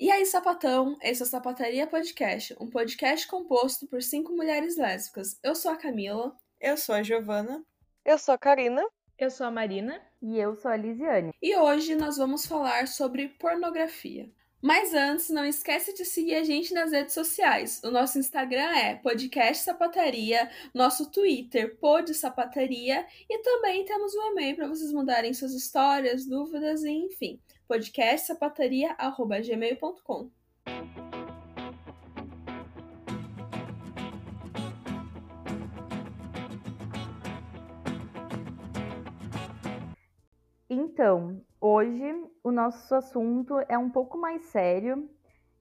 E aí, sapatão? Esse é o Sapataria Podcast, um podcast composto por cinco mulheres lésbicas. Eu sou a Camila. Eu sou a Giovana. Eu sou a Karina. Eu sou a Marina. E eu sou a Lisiane. E hoje nós vamos falar sobre pornografia. Mas antes, não esquece de seguir a gente nas redes sociais. O nosso Instagram é Podcast Sapataria, nosso Twitter Pod Sapataria e também temos um e-mail para vocês mandarem suas histórias, dúvidas e enfim, podcastsapataria@gmail.com. Então, hoje o nosso assunto é um pouco mais sério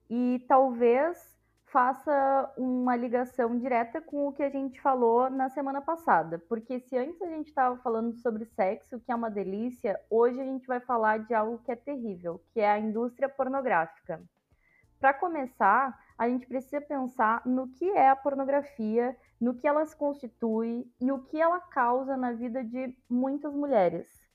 e talvez faça uma ligação direta com o que a gente falou na semana passada, porque se antes a gente estava falando sobre sexo, que é uma delícia, hoje a gente vai falar de algo que é terrível, que é a indústria pornográfica. Para começar, a gente precisa pensar no que é a pornografia, no que ela se constitui e o que ela causa na vida de muitas mulheres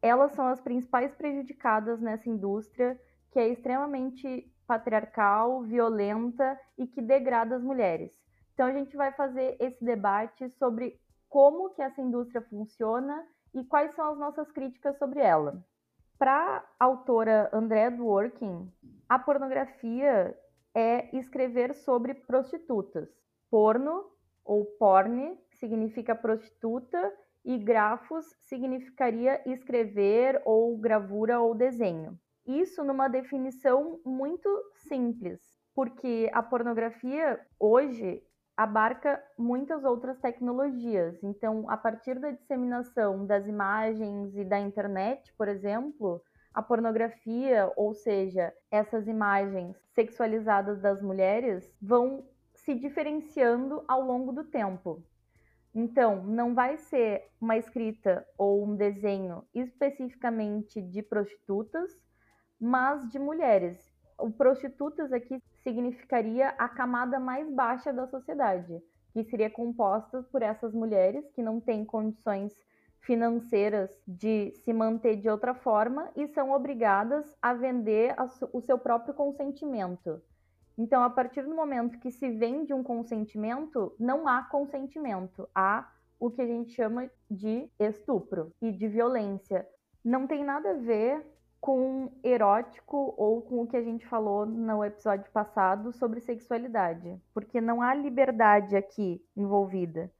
elas são as principais prejudicadas nessa indústria que é extremamente patriarcal, violenta e que degrada as mulheres. Então a gente vai fazer esse debate sobre como que essa indústria funciona e quais são as nossas críticas sobre ela. Para a autora Andrea Dworkin, a pornografia é escrever sobre prostitutas. Porno ou porne significa prostituta e grafos significaria escrever ou gravura ou desenho. Isso numa definição muito simples, porque a pornografia hoje abarca muitas outras tecnologias. Então, a partir da disseminação das imagens e da internet, por exemplo, a pornografia, ou seja, essas imagens sexualizadas das mulheres, vão se diferenciando ao longo do tempo. Então, não vai ser uma escrita ou um desenho especificamente de prostitutas, mas de mulheres. O prostitutas aqui significaria a camada mais baixa da sociedade, que seria composta por essas mulheres que não têm condições financeiras de se manter de outra forma e são obrigadas a vender o seu próprio consentimento. Então, a partir do momento que se vende um consentimento, não há consentimento, há o que a gente chama de estupro e de violência. Não tem nada a ver com erótico ou com o que a gente falou no episódio passado sobre sexualidade, porque não há liberdade aqui envolvida.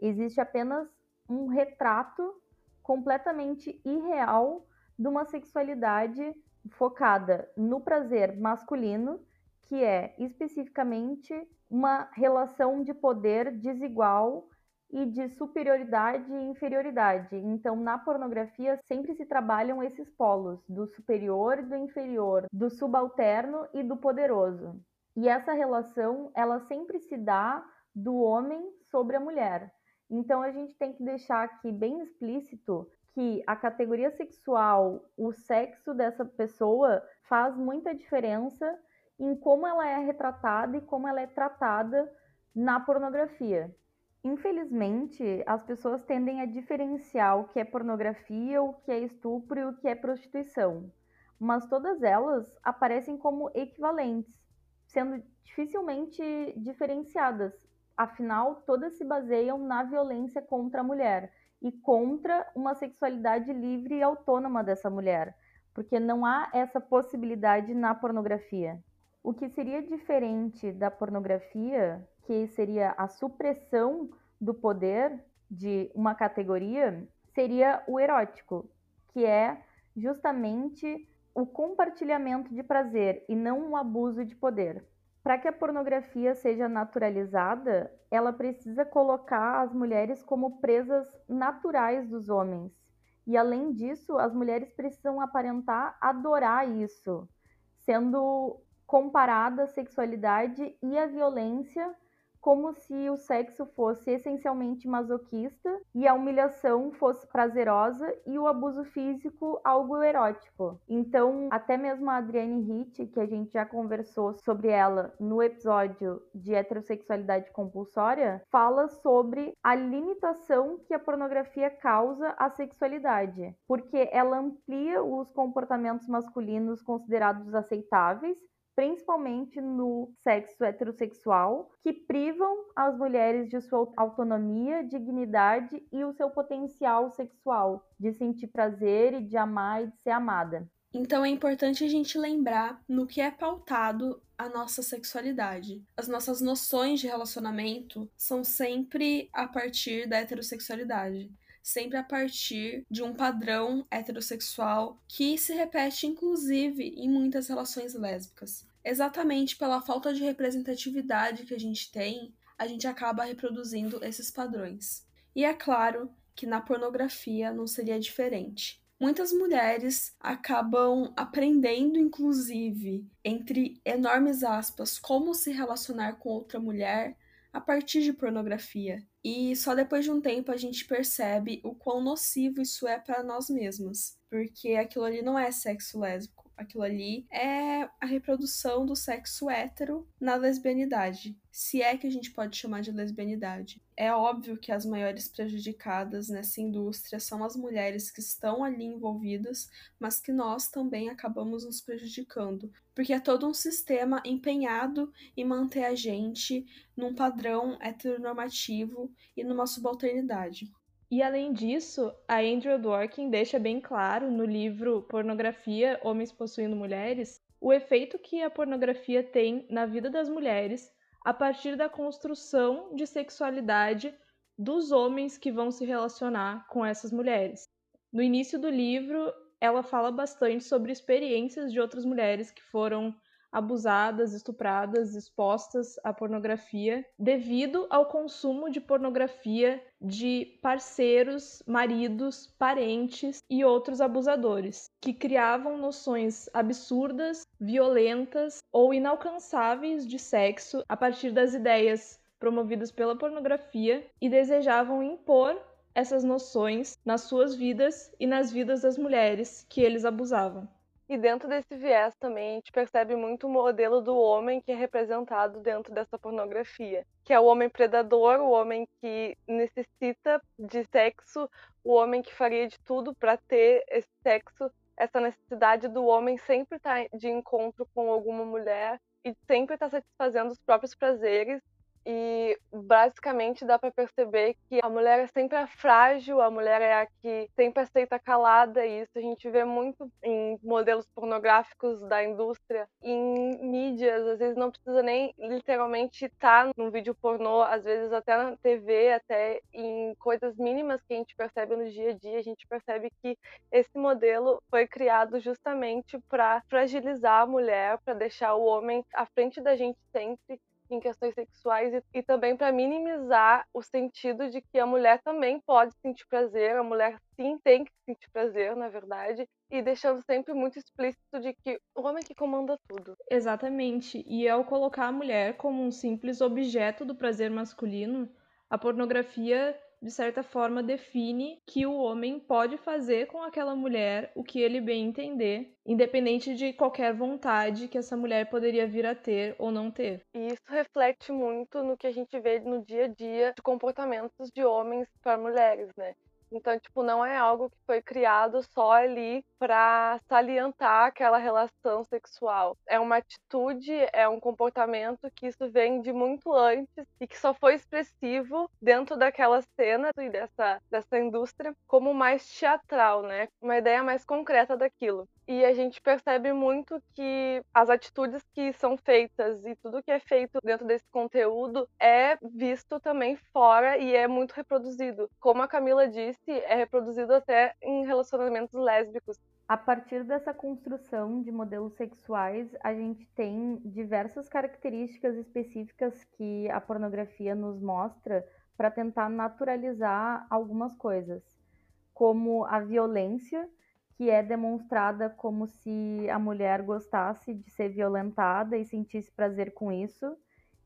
Existe apenas um retrato completamente irreal de uma sexualidade focada no prazer masculino que é especificamente uma relação de poder desigual e de superioridade e inferioridade. Então, na pornografia sempre se trabalham esses polos, do superior e do inferior, do subalterno e do poderoso. E essa relação, ela sempre se dá do homem sobre a mulher. Então, a gente tem que deixar aqui bem explícito que a categoria sexual, o sexo dessa pessoa faz muita diferença em como ela é retratada e como ela é tratada na pornografia. Infelizmente, as pessoas tendem a diferenciar o que é pornografia, o que é estupro e o que é prostituição, mas todas elas aparecem como equivalentes, sendo dificilmente diferenciadas. Afinal, todas se baseiam na violência contra a mulher e contra uma sexualidade livre e autônoma dessa mulher, porque não há essa possibilidade na pornografia. O que seria diferente da pornografia, que seria a supressão do poder de uma categoria, seria o erótico, que é justamente o compartilhamento de prazer e não um abuso de poder. Para que a pornografia seja naturalizada, ela precisa colocar as mulheres como presas naturais dos homens. E além disso, as mulheres precisam aparentar adorar isso, sendo comparada a sexualidade e a violência como se o sexo fosse essencialmente masoquista e a humilhação fosse prazerosa e o abuso físico algo erótico. Então, até mesmo a Adrienne Hitt, que a gente já conversou sobre ela no episódio de heterossexualidade compulsória, fala sobre a limitação que a pornografia causa à sexualidade, porque ela amplia os comportamentos masculinos considerados aceitáveis principalmente no sexo heterossexual, que privam as mulheres de sua autonomia, dignidade e o seu potencial sexual, de sentir prazer e de amar e de ser amada. Então é importante a gente lembrar no que é pautado a nossa sexualidade. As nossas noções de relacionamento são sempre a partir da heterossexualidade sempre a partir de um padrão heterossexual que se repete inclusive em muitas relações lésbicas. Exatamente pela falta de representatividade que a gente tem, a gente acaba reproduzindo esses padrões. E é claro que na pornografia não seria diferente. Muitas mulheres acabam aprendendo, inclusive, entre enormes aspas, como se relacionar com outra mulher a partir de pornografia. E só depois de um tempo a gente percebe o quão nocivo isso é para nós mesmas, porque aquilo ali não é sexo lésbico, aquilo ali é a reprodução do sexo hétero na lesbianidade, se é que a gente pode chamar de lesbianidade. É óbvio que as maiores prejudicadas nessa indústria são as mulheres que estão ali envolvidas, mas que nós também acabamos nos prejudicando, porque é todo um sistema empenhado em manter a gente num padrão heteronormativo e numa subalternidade. E além disso, a Andrew Dworkin deixa bem claro no livro Pornografia: Homens Possuindo Mulheres o efeito que a pornografia tem na vida das mulheres a partir da construção de sexualidade dos homens que vão se relacionar com essas mulheres. No início do livro, ela fala bastante sobre experiências de outras mulheres que foram abusadas, estupradas, expostas à pornografia devido ao consumo de pornografia de parceiros, maridos, parentes e outros abusadores, que criavam noções absurdas, violentas ou inalcançáveis de sexo a partir das ideias promovidas pela pornografia e desejavam impor essas noções nas suas vidas e nas vidas das mulheres que eles abusavam. E dentro desse viés também a gente percebe muito o modelo do homem que é representado dentro dessa pornografia, que é o homem predador, o homem que necessita de sexo, o homem que faria de tudo para ter esse sexo, essa necessidade do homem sempre estar tá de encontro com alguma mulher e sempre estar tá satisfazendo os próprios prazeres e basicamente dá para perceber que a mulher é sempre a frágil, a mulher é a que sempre aceita calada, e isso a gente vê muito em modelos pornográficos da indústria, em mídias, às vezes não precisa nem literalmente estar tá num vídeo pornô, às vezes até na TV, até em coisas mínimas que a gente percebe no dia a dia, a gente percebe que esse modelo foi criado justamente para fragilizar a mulher, para deixar o homem à frente da gente sempre em questões sexuais e, e também para minimizar o sentido de que a mulher também pode sentir prazer, a mulher sim tem que sentir prazer, na verdade, e deixando sempre muito explícito de que o homem é que comanda tudo. Exatamente. E ao colocar a mulher como um simples objeto do prazer masculino, a pornografia de certa forma, define que o homem pode fazer com aquela mulher o que ele bem entender, independente de qualquer vontade que essa mulher poderia vir a ter ou não ter. E isso reflete muito no que a gente vê no dia a dia de comportamentos de homens para mulheres, né? Então, tipo, não é algo que foi criado só ali para salientar aquela relação sexual. É uma atitude, é um comportamento que isso vem de muito antes e que só foi expressivo dentro daquela cena e dessa, dessa indústria como mais teatral, né? Uma ideia mais concreta daquilo e a gente percebe muito que as atitudes que são feitas e tudo que é feito dentro desse conteúdo é visto também fora e é muito reproduzido. Como a Camila disse, é reproduzido até em relacionamentos lésbicos. A partir dessa construção de modelos sexuais, a gente tem diversas características específicas que a pornografia nos mostra para tentar naturalizar algumas coisas, como a violência, que é demonstrada como se a mulher gostasse de ser violentada e sentisse prazer com isso.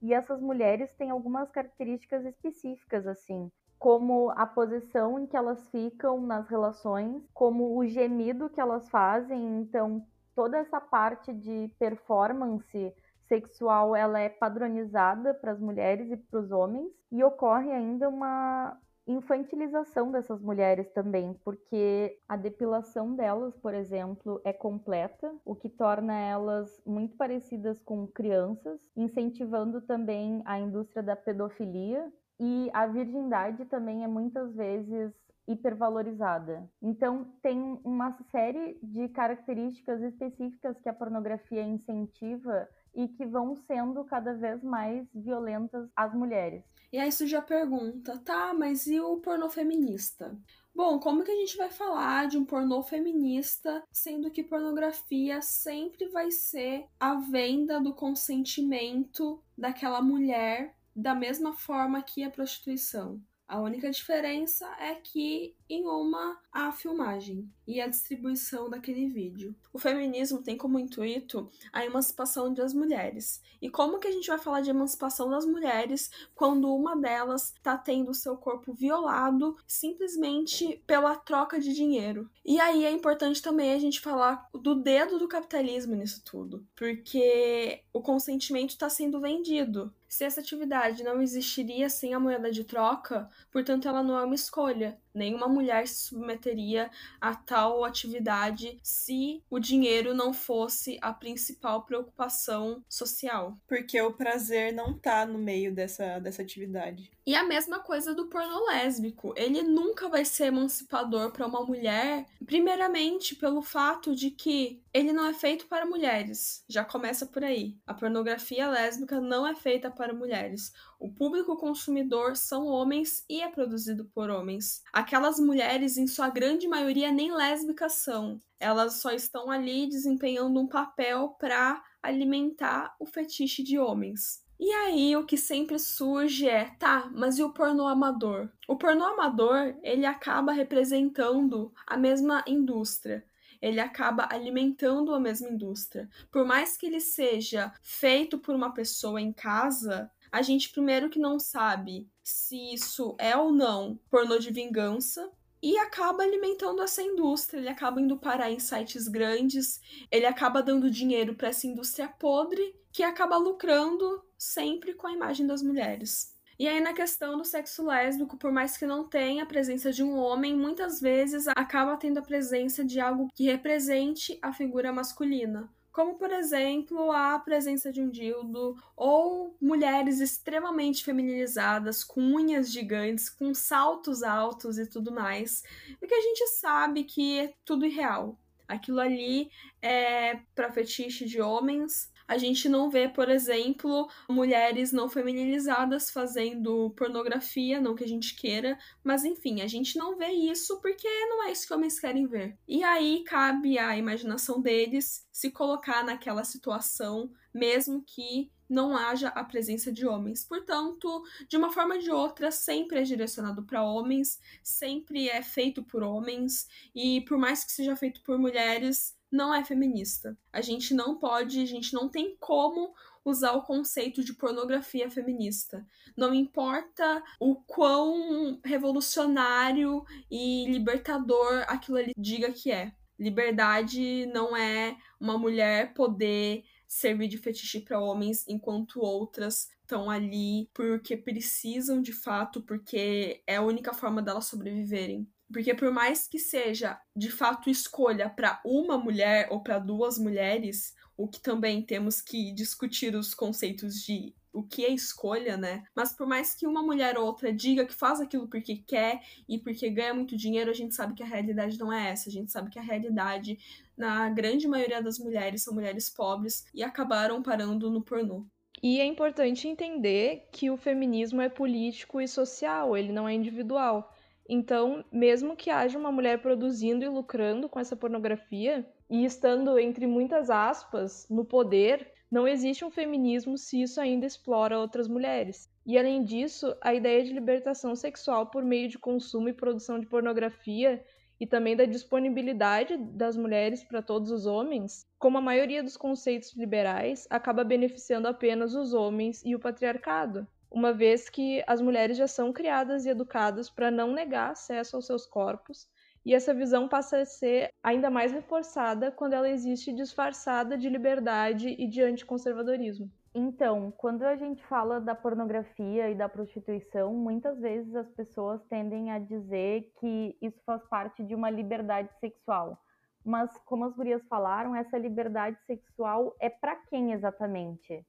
E essas mulheres têm algumas características específicas, assim, como a posição em que elas ficam nas relações, como o gemido que elas fazem. Então, toda essa parte de performance sexual ela é padronizada para as mulheres e para os homens e ocorre ainda uma infantilização dessas mulheres também, porque a depilação delas, por exemplo, é completa, o que torna elas muito parecidas com crianças, incentivando também a indústria da pedofilia. E a virgindade também é muitas vezes hipervalorizada. Então, tem uma série de características específicas que a pornografia incentiva e que vão sendo cada vez mais violentas às mulheres. E aí surge a pergunta, tá, mas e o pornô feminista? Bom, como que a gente vai falar de um pornô feminista, sendo que pornografia sempre vai ser a venda do consentimento daquela mulher da mesma forma que a prostituição? A única diferença é que em uma a filmagem e a distribuição daquele vídeo. O feminismo tem como intuito a emancipação das mulheres. E como que a gente vai falar de emancipação das mulheres quando uma delas está tendo seu corpo violado simplesmente pela troca de dinheiro? E aí é importante também a gente falar do dedo do capitalismo nisso tudo, porque o consentimento está sendo vendido. Se essa atividade não existiria sem a moeda de troca, portanto ela não é uma escolha. Nenhuma mulher se submeteria a tal atividade se o dinheiro não fosse a principal preocupação social. Porque o prazer não tá no meio dessa, dessa atividade. E a mesma coisa do porno lésbico. Ele nunca vai ser emancipador para uma mulher, primeiramente pelo fato de que ele não é feito para mulheres. Já começa por aí. A pornografia lésbica não é feita para mulheres. O público consumidor são homens e é produzido por homens. Aquelas mulheres, em sua grande maioria, nem lésbicas são. Elas só estão ali desempenhando um papel para alimentar o fetiche de homens. E aí o que sempre surge é, tá, mas e o pornô amador? O pornô amador, ele acaba representando a mesma indústria ele acaba alimentando a mesma indústria. Por mais que ele seja feito por uma pessoa em casa, a gente primeiro que não sabe se isso é ou não pornô de vingança, e acaba alimentando essa indústria. Ele acaba indo parar em sites grandes, ele acaba dando dinheiro para essa indústria podre que acaba lucrando sempre com a imagem das mulheres. E aí, na questão do sexo lésbico, por mais que não tenha a presença de um homem, muitas vezes acaba tendo a presença de algo que represente a figura masculina como por exemplo a presença de um dildo ou mulheres extremamente feminilizadas, com unhas gigantes, com saltos altos e tudo mais, porque a gente sabe que é tudo irreal. Aquilo ali é para fetiche de homens, a gente não vê, por exemplo, mulheres não feminilizadas fazendo pornografia, não que a gente queira, mas enfim, a gente não vê isso porque não é isso que homens querem ver. E aí cabe à imaginação deles se colocar naquela situação, mesmo que não haja a presença de homens. Portanto, de uma forma ou de outra, sempre é direcionado para homens, sempre é feito por homens, e por mais que seja feito por mulheres, não é feminista. A gente não pode, a gente não tem como usar o conceito de pornografia feminista. Não importa o quão revolucionário e libertador aquilo ali diga que é. Liberdade não é uma mulher poder servir de fetiche para homens enquanto outras estão ali porque precisam de fato, porque é a única forma delas sobreviverem. Porque por mais que seja de fato escolha para uma mulher ou para duas mulheres, o que também temos que discutir os conceitos de o que é escolha, né? Mas por mais que uma mulher ou outra diga que faz aquilo porque quer e porque ganha muito dinheiro, a gente sabe que a realidade não é essa. A gente sabe que a realidade, na grande maioria das mulheres, são mulheres pobres e acabaram parando no pornô. E é importante entender que o feminismo é político e social, ele não é individual. Então, mesmo que haja uma mulher produzindo e lucrando com essa pornografia e estando entre muitas aspas no poder, não existe um feminismo se isso ainda explora outras mulheres. E além disso, a ideia de libertação sexual por meio de consumo e produção de pornografia e também da disponibilidade das mulheres para todos os homens, como a maioria dos conceitos liberais acaba beneficiando apenas os homens e o patriarcado, uma vez que as mulheres já são criadas e educadas para não negar acesso aos seus corpos, e essa visão passa a ser ainda mais reforçada quando ela existe disfarçada de liberdade e de anticonservadorismo. Então, quando a gente fala da pornografia e da prostituição, muitas vezes as pessoas tendem a dizer que isso faz parte de uma liberdade sexual. Mas, como as gurias falaram, essa liberdade sexual é para quem exatamente?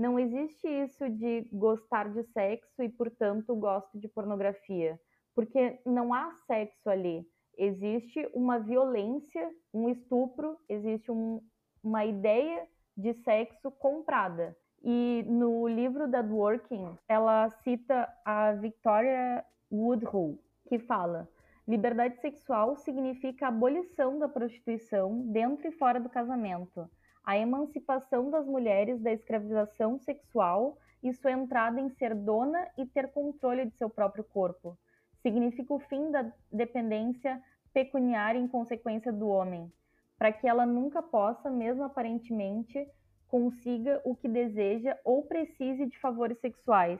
Não existe isso de gostar de sexo e, portanto, gosto de pornografia, porque não há sexo ali. Existe uma violência, um estupro, existe um, uma ideia de sexo comprada. E no livro da Dworkin, ela cita a Victoria Woodhull, que fala: liberdade sexual significa abolição da prostituição dentro e fora do casamento, a emancipação das mulheres da escravização sexual e sua entrada em ser dona e ter controle de seu próprio corpo. Significa o fim da dependência pecuniária em consequência do homem, para que ela nunca possa, mesmo aparentemente, consiga o que deseja ou precise de favores sexuais.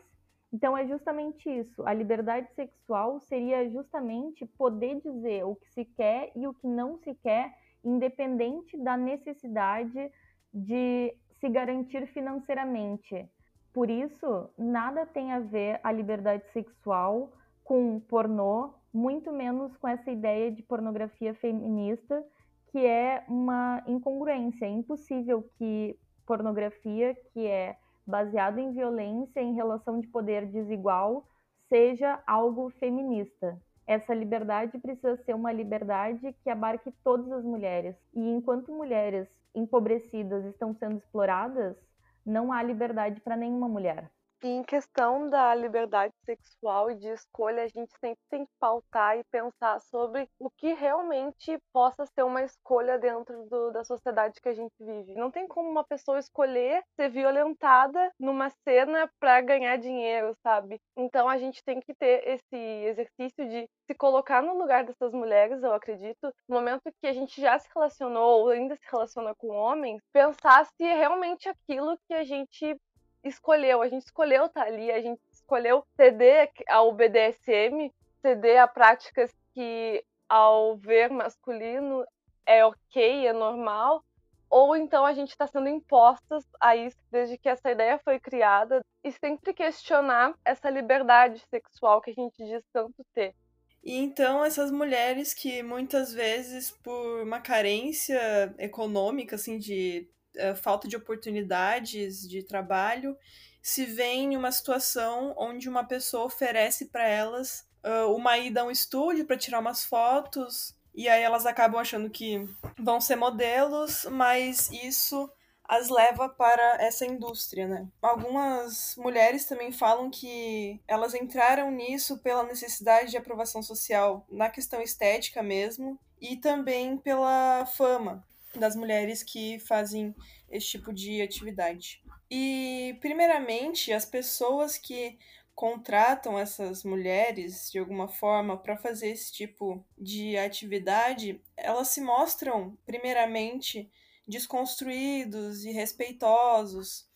Então é justamente isso. A liberdade sexual seria justamente poder dizer o que se quer e o que não se quer, independente da necessidade de se garantir financeiramente. Por isso, nada tem a ver a liberdade sexual com pornô, muito menos com essa ideia de pornografia feminista, que é uma incongruência. É impossível que pornografia que é baseado em violência em relação de poder desigual seja algo feminista. Essa liberdade precisa ser uma liberdade que abarque todas as mulheres. E enquanto mulheres empobrecidas estão sendo exploradas, não há liberdade para nenhuma mulher. Em questão da liberdade sexual e de escolha, a gente sempre tem que pautar e pensar sobre o que realmente possa ser uma escolha dentro do, da sociedade que a gente vive. Não tem como uma pessoa escolher ser violentada numa cena para ganhar dinheiro, sabe? Então a gente tem que ter esse exercício de se colocar no lugar dessas mulheres, eu acredito, no momento que a gente já se relacionou ou ainda se relaciona com homens, pensar se é realmente aquilo que a gente escolheu, a gente escolheu estar tá ali, a gente escolheu ceder ao BDSM, ceder a práticas que ao ver masculino é ok, é normal, ou então a gente está sendo impostas a isso desde que essa ideia foi criada e sempre questionar essa liberdade sexual que a gente diz tanto ter. E então essas mulheres que muitas vezes por uma carência econômica assim de uh, falta de oportunidades de trabalho, se veem em uma situação onde uma pessoa oferece para elas uh, uma ida a um estúdio para tirar umas fotos, e aí elas acabam achando que vão ser modelos, mas isso as leva para essa indústria, né? Algumas mulheres também falam que elas entraram nisso pela necessidade de aprovação social na questão estética mesmo e também pela fama das mulheres que fazem esse tipo de atividade. E, primeiramente, as pessoas que contratam essas mulheres de alguma forma para fazer esse tipo de atividade, elas se mostram, primeiramente, desconstruídos e respeitosos,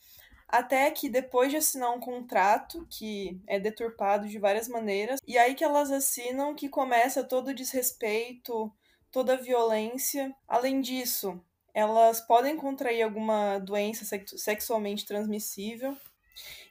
até que depois de assinar um contrato que é deturpado de várias maneiras, e aí que elas assinam que começa todo o desrespeito, toda a violência. Além disso, elas podem contrair alguma doença sexualmente transmissível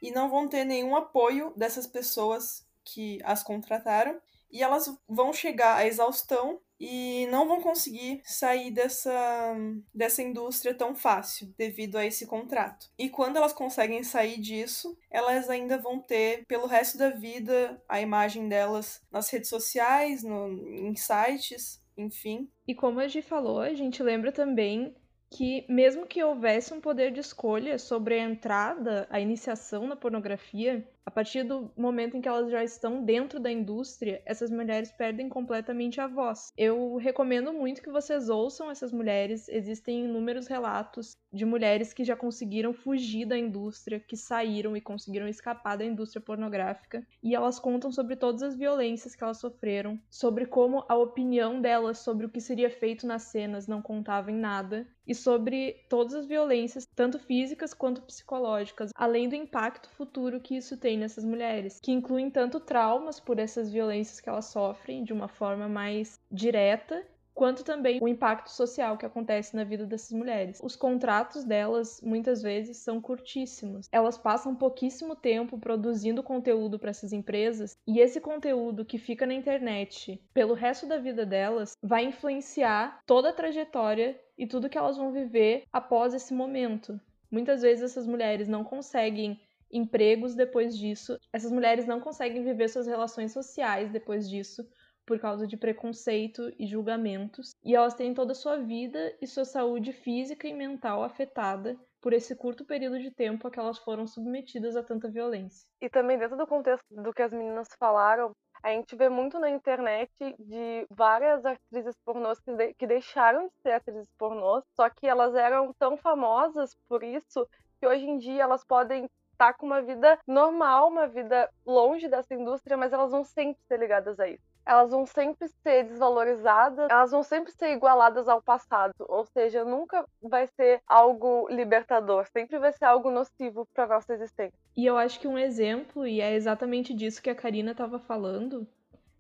e não vão ter nenhum apoio dessas pessoas que as contrataram e elas vão chegar à exaustão e não vão conseguir sair dessa, dessa indústria tão fácil devido a esse contrato. E quando elas conseguem sair disso, elas ainda vão ter pelo resto da vida a imagem delas nas redes sociais, no, em sites, enfim. E como a gente falou, a gente lembra também que mesmo que houvesse um poder de escolha sobre a entrada, a iniciação na pornografia, A partir do momento em que elas já estão dentro da indústria, essas mulheres perdem completamente a voz. Eu recomendo muito que vocês ouçam essas mulheres. Existem inúmeros relatos de mulheres que já conseguiram fugir da indústria, que saíram e conseguiram escapar da indústria pornográfica, e elas contam sobre todas as violências que elas sofreram, sobre como a opinião delas sobre o que seria feito nas cenas não contava em nada, e sobre todas as violências, tanto físicas quanto psicológicas, além do impacto futuro que isso tem nessas mulheres, que incluem tanto traumas por essas violências que elas sofrem de uma forma mais direta quanto também o impacto social que acontece na vida dessas mulheres. Os contratos delas muitas vezes são curtíssimos. Elas passam pouquíssimo tempo produzindo conteúdo para essas empresas e esse conteúdo que fica na internet pelo resto da vida delas vai influenciar toda a trajetória e tudo que elas vão viver após esse momento. Muitas vezes essas mulheres não conseguem empregos depois disso, essas mulheres não conseguem viver suas relações sociais depois disso, por causa de preconceito e julgamentos, e elas têm toda a sua vida e sua saúde física e mental afetada por esse curto período de tempo a que elas foram submetidas a tanta violência. E também dentro do contexto do que as meninas falaram, a gente vê muito na internet de várias atrizes pornôs que, de, que deixaram de ser atrizes pornôs, só que elas eram tão famosas por isso que hoje em dia elas podem estar com uma vida normal, uma vida longe dessa indústria, mas elas vão sempre ser ligadas a isso elas vão sempre ser desvalorizadas, elas vão sempre ser igualadas ao passado, ou seja, nunca vai ser algo libertador, sempre vai ser algo nocivo para nossa existência. E eu acho que um exemplo, e é exatamente disso que a Karina estava falando,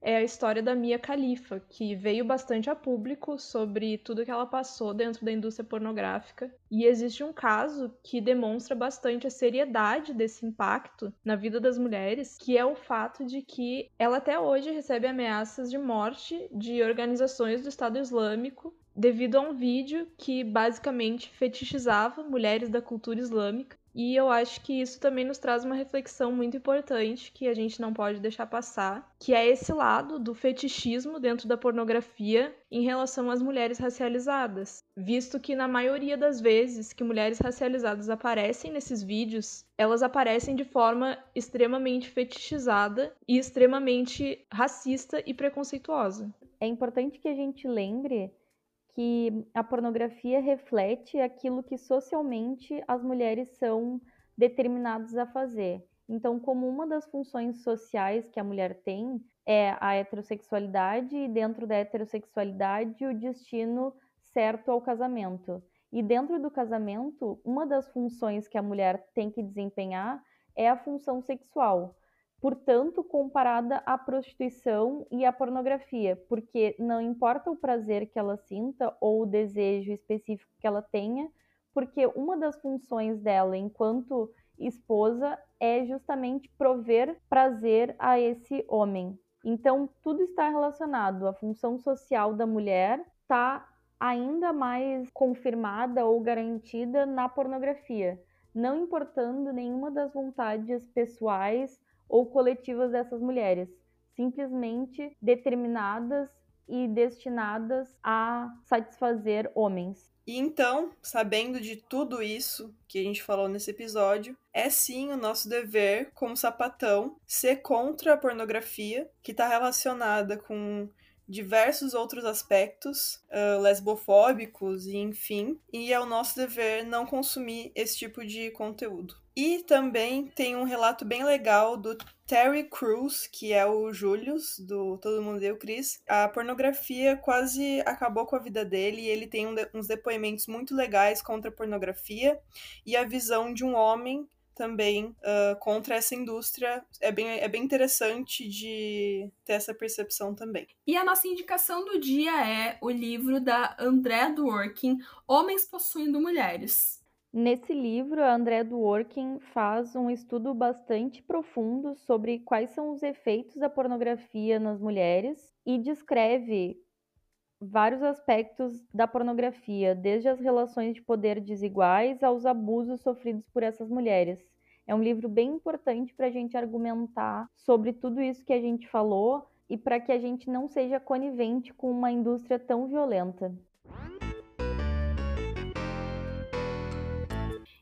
é a história da Mia Khalifa, que veio bastante a público sobre tudo que ela passou dentro da indústria pornográfica. E existe um caso que demonstra bastante a seriedade desse impacto na vida das mulheres, que é o fato de que ela até hoje recebe ameaças de morte de organizações do Estado Islâmico devido a um vídeo que basicamente fetichizava mulheres da cultura islâmica e eu acho que isso também nos traz uma reflexão muito importante que a gente não pode deixar passar, que é esse lado do fetichismo dentro da pornografia em relação às mulheres racializadas, visto que na maioria das vezes que mulheres racializadas aparecem nesses vídeos, elas aparecem de forma extremamente fetichizada e extremamente racista e preconceituosa. É importante que a gente lembre que a pornografia reflete aquilo que socialmente as mulheres são determinadas a fazer. Então, como uma das funções sociais que a mulher tem é a heterossexualidade, e dentro da heterossexualidade, o destino certo ao casamento. E dentro do casamento, uma das funções que a mulher tem que desempenhar é a função sexual portanto, comparada à prostituição e à pornografia, porque não importa o prazer que ela sinta ou o desejo específico que ela tenha, porque uma das funções dela enquanto esposa é justamente prover prazer a esse homem. Então, tudo está relacionado. A função social da mulher está ainda mais confirmada ou garantida na pornografia, não importando nenhuma das vontades pessoais ou coletivas dessas mulheres, simplesmente determinadas e destinadas a satisfazer homens. E então, sabendo de tudo isso que a gente falou nesse episódio, é sim o nosso dever, como sapatão, ser contra a pornografia, que está relacionada com diversos outros aspectos uh, lesbofóbicos e enfim, e é o nosso dever não consumir esse tipo de conteúdo. E também tem um relato bem legal do Terry Crews, que é o Julius, do Todo Mundo Deu Chris. A pornografia quase acabou com a vida dele e ele tem um de uns depoimentos muito legais contra a pornografia e a visão de um homem também uh, contra essa indústria. É bem, é bem interessante de ter essa percepção também. E a nossa indicação do dia é o livro da André Dworkin, Homens Possuindo Mulheres. Nesse livro, a André Dworkin faz um estudo bastante profundo sobre quais são os efeitos da pornografia nas mulheres e descreve vários aspectos da pornografia, desde as relações de poder desiguais aos abusos sofridos por essas mulheres. É um livro bem importante para a gente argumentar sobre tudo isso que a gente falou e para que a gente não seja conivente com uma indústria tão violenta.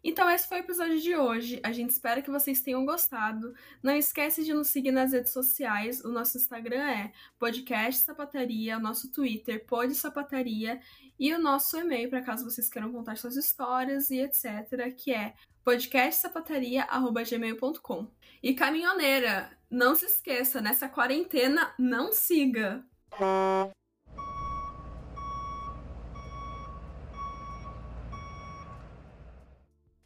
Então, esse foi o episódio de hoje. A gente espera que vocês tenham gostado. Não esquece de nos seguir nas redes sociais. O nosso Instagram é podcast sapataria, o nosso Twitter pod sapataria e o nosso e-mail para caso vocês queiram contar suas histórias e etc, que é podcastsapataria@gmail.com. E caminhoneira, não se esqueça, nessa quarentena não siga.